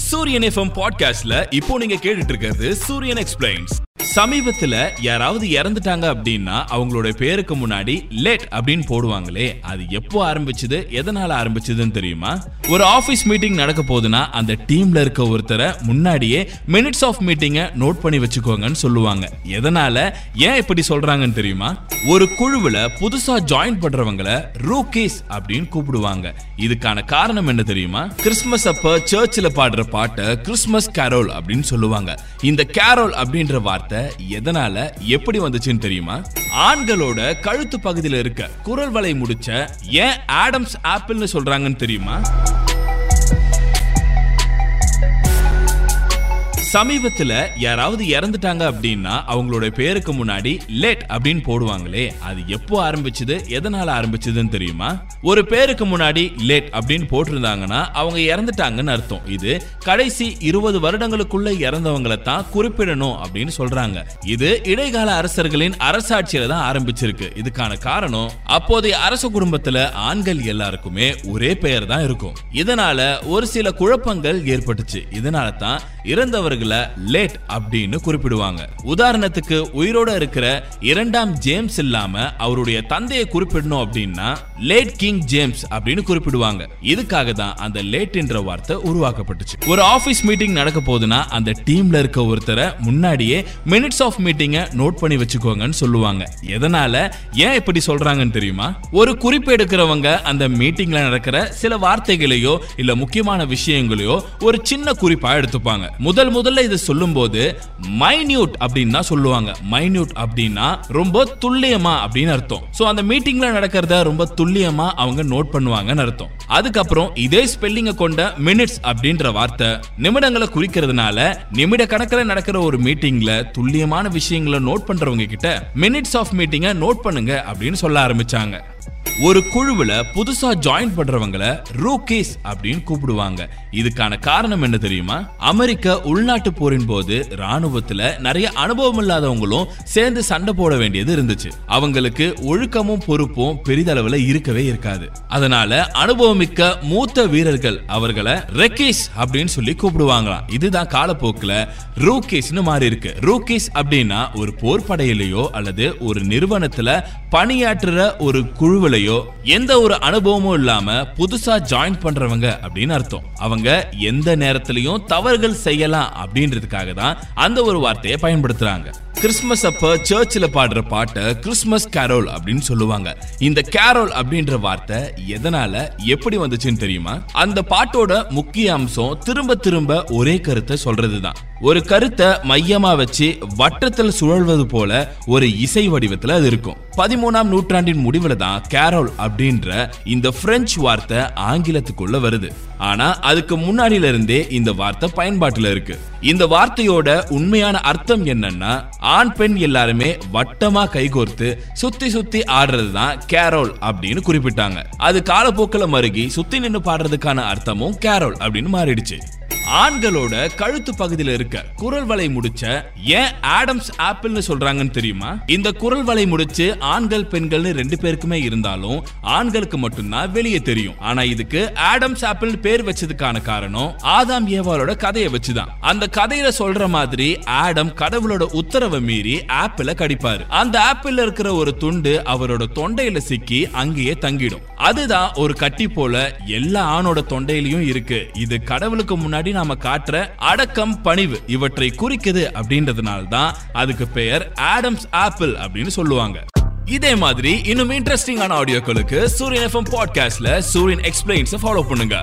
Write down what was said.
சூரியன் எஃப்எம் பாட்காஸ்ட்ல இப்போ நீங்க கேட்டுட்டு இருக்கிறது சூரியன் எக்ஸ்பிளைன்ஸ் சமீபத்துல யாராவது இறந்துட்டாங்க அப்படின்னா அவங்களோட பேருக்கு முன்னாடி லேட் அப்படின்னு போடுவாங்களே அது எப்போ ஆரம்பிச்சது எதனால ஆரம்பிச்சதுன்னு தெரியுமா? ஒரு ஆபீஸ் மீட்டிங் நடக்க போகுதுன்னா அந்த டீம்ல இருக்க ஒருத்தரை முன்னாடியே மினிட்ஸ் ஆஃப் மீட்டிங்கை நோட் பண்ணி வச்சுக்கோங்கன்னு சொல்லுவாங்க. எதனால? ஏன் இப்படி சொல்றாங்கன்னு தெரியுமா? ஒரு குழுவுல புதுசா ஜாயின் பண்றவங்கள ரூகேஸ் அப்படின்னு கூப்பிடுவாங்க. இதுக்கான காரணம் என்ன தெரியுமா? கிறிஸ்மஸ் அப்ப சர்ச்சில் பாடுற பாட்டை கிறிஸ்மஸ் கேரோல் அப்படின்னு சொல்லுவாங்க. இந்த கேரோல் அப்படின்ற வார்த்தை எதனால எப்படி வந்துச்சுன்னு தெரியுமா? ஆண்களோட கழுத்து பகுதியில் இருக்க குரல் வலை முடிச்ச ஏன் ஆடம்ஸ் ஆப்பிள்னு சொல்றாங்கன்னு தெரியுமா? சமீபத்துல யாராவது இறந்துட்டாங்க அப்படின்னா அவங்களோட பேருக்கு முன்னாடி லேட் அப்படின்னு போடுவாங்களே அது எப்போ ஆரம்பிச்சது எதனால ஆரம்பிச்சதுன்னு தெரியுமா? ஒரு பேருக்கு முன்னாடி லேட் அப்படின்னு போட்டிருந்தாங்கன்னா அவங்க இறந்துட்டாங்கன்னு அர்த்தம். இது கடைசி இருபது வருடங்களுக்குள்ள இறந்தவங்களை தான் குறிப்பிடணும் அப்படின்னு சொல்றாங்க. இது இடைக்கால அரசர்களின் அரசாட்சியில தான் ஆரம்பிச்சிருக்கு. இதுக்கான காரணம் அப்போதைய அரச குடும்பத்துல ஆண்கள் எல்லாருக்குமே ஒரே பெயர் தான் இருக்கும். இதனால ஒரு சில குழப்பங்கள் ஏற்பட்டுச்சு. இதனால தான் இறந்தவர்கள் அவர்களை லேட் அப்படின்னு குறிப்பிடுவாங்க. உதாரணத்துக்கு உயிரோட இருக்கிற இரண்டாம் ஜேம்ஸ் இல்லாம அவருடைய தந்தையை குறிப்பிடணும் அப்படின்னா லேட் கிங் ஜேம்ஸ் அப்படின்னு குறிப்பிடுவாங்க. இதுக்காக தான் அந்த லேட் என்ற வார்த்தை உருவாக்கப்பட்டுச்சு. ஒரு ஆபீஸ் மீட்டிங் நடக்க போகுதுன்னா அந்த டீம்ல இருக்க ஒருத்தரை முன்னாடியே மினிட்ஸ் ஆஃப் மீட்டிங்கை நோட் பண்ணி வச்சுக்கோங்கன்னு சொல்லுவாங்க. எதனால? ஏன் இப்படி சொல்றாங்கன்னு தெரியுமா? ஒரு குறிப்பு எடுக்கிறவங்க அந்த மீட்டிங்ல நடக்கிற சில வார்த்தைகளையோ இல்ல முக்கியமான விஷயங்களையோ ஒரு சின்ன குறிப்பா எடுத்துப்பாங்க. முதல் முதல் முதல்ல இது சொல்லும்போது மைன்யூட் அப்படின்னு தான் சொல்லுவாங்க. மைன்யூட் அப்படின்னா ரொம்ப துல்லியமா அப்படின்னு அர்த்தம். சோ அந்த மீட்டிங்ல நடக்கிறத ரொம்ப துல்லியமா அவங்க நோட் பண்ணுவாங்கன்னு அர்த்தம். அதுக்கப்புறம் இதே ஸ்பெல்லிங்க கொண்ட மினிட்ஸ் அப்படின்ற வார்த்தை நிமிடங்களை குறிக்கிறதுனால நிமிட கணக்கில் நடக்கிற ஒரு மீட்டிங்ல துல்லியமான விஷயங்களை நோட் பண்றவங்க கிட்ட மினிட்ஸ் ஆஃப் மீட்டிங்கை நோட் பண்ணுங்க அப்படின்னு சொல்ல ஆரம்பிச்சாங்க. ஒரு குழுவுல புதுசா ஜாயின் பண்றவங்கள ரூகேஸ் அப்படின்னு கூப்பிடுவாங்க. இதுக்கான காரணம் என்ன தெரியுமா? அமெரிக்க உள்நாட்டு போரின் போது ராணுவத்துல நிறைய அனுபவம் இல்லாதவங்களும் சேர்ந்து சண்டை போட வேண்டியது இருந்துச்சு. அவங்களுக்கு ஒழுக்கமும் பொறுப்பும் பெரிதளவுல இருக்கவே இருக்காது. அதனால அனுபவமிக்க மூத்த வீரர்கள் அவர்களை ரெக்கேஸ் அப்படின்னு சொல்லி கூப்பிடுவாங்களாம். இதுதான் காலப்போக்குல ரூகேஸ்னு மாறி இருக்கு. ரூகேஸ் அப்படின்னா ஒரு போர் படையிலையோ அல்லது ஒரு நிறுவனத்துல பணியாற்றுற ஒரு குழுவிலையோ எந்த ஒரு அனுபவமும் இல்லாம புதுசா ஜாயின் பண்றவங்க அப்படின்னு அர்த்தம். அவங்க எந்த நேரத்திலையும் தவறுகள் செய்யலாம் அப்படின்றதுக்காக தான் அந்த ஒரு வார்த்தையை பயன்படுத்துறாங்க. கிறிஸ்மஸ் அப்ப சர்ச்சில் பாடுற பாட்டை கிறிஸ்மஸ் கேரோல் அப்படின்னு சொல்லுவாங்க. இந்த கேரோல் அப்படின்ற வார்த்தை எதனால எப்படி வந்துச்சுன்னு தெரியுமா? அந்த பாட்டோட முக்கிய அம்சம் திரும்ப திரும்ப ஒரே கருத்தை சொல்றதுதான். ஒரு கருத்தை மையமா வச்சு வட்டத்தில் சுழல்வது போல ஒரு இசை வடிவத்துல அது இருக்கும். பதிமூணாம் நூற்றாண்டின் முடிவுல தான் கேரோல் அப்படின்ற இந்த பிரெஞ்சு வார்த்தை ஆங்கிலத்துக்குள்ள வருது. ஆனா அதுக்கு முன்னாடியில இருந்தே இந்த வார்த்தை பயன்பாட்டுல இருக்கு. இந்த வார்த்தையோட உண்மையான அர்த்தம் என்னன்னா ஆண் பெண் எல்லாருமே வட்டமா கைகோர்த்து சுத்தி சுத்தி ஆடுறது தான் கேரோல் அப்படின்னு குறிப்பிட்டாங்க. அது காலப்போக்கில் மருகி சுத்தி நின்று பாடுறதுக்கான அர்த்தமும் கேரோல் அப்படின்னு மாறிடுச்சு. ஆண்களோட கழுத்து பகுதியில் இருக்க குரல் வலை முடிச்ச ஏன் ஆடம்ஸ் ஆப்பிள்னு சொல்றாங்கன்னு தெரியுமா? இந்த குரல் வலை முடிச்சு ஆண்கள் பெண்கள்னு ரெண்டு பேருக்குமே இருந்தாலும் ஆண்களுக்கு மட்டும்தான் வெளியே தெரியும். ஆனா இதுக்கு ஆடம்ஸ் ஆப்பிள் பேர் வச்சதுக்கான காரணம் ஆதாம் ஏவாலோட கதையை வச்சுதான். அந்த கதையில சொல்ற மாதிரி ஆடம் கடவுளோட உத்தரவை மீறி ஆப்பிள கடிப்பாரு. அந்த ஆப்பிள்ல இருக்கிற ஒரு துண்டு அவரோட தொண்டையில சிக்கி அங்கேயே தங்கிடும். அதுதான் ஒரு கட்டி போல எல்லா ஆணோட தொண்டையிலயும் இருக்கு. இது கடவுளுக்கு முன்னாடி நாம காட்டுற அடக்கம் பணிவு இவற்றை குறிக்குது அப்படின்றதுனால தான் அதுக்கு பெயர் ஆடம்ஸ் ஆப்பிள் அப்படின்னு சொல்லுவாங்க. இதே மாதிரி இன்னும் இன்ட்ரெஸ்டிங்கான ஆடியோக்களுக்கு சூரியன் எஃப்எம் பாட்காஸ்ட்ல சூரியன் எக்ஸ்பிளைன்ஸ் ஃபாலோ பண்ணுங்க.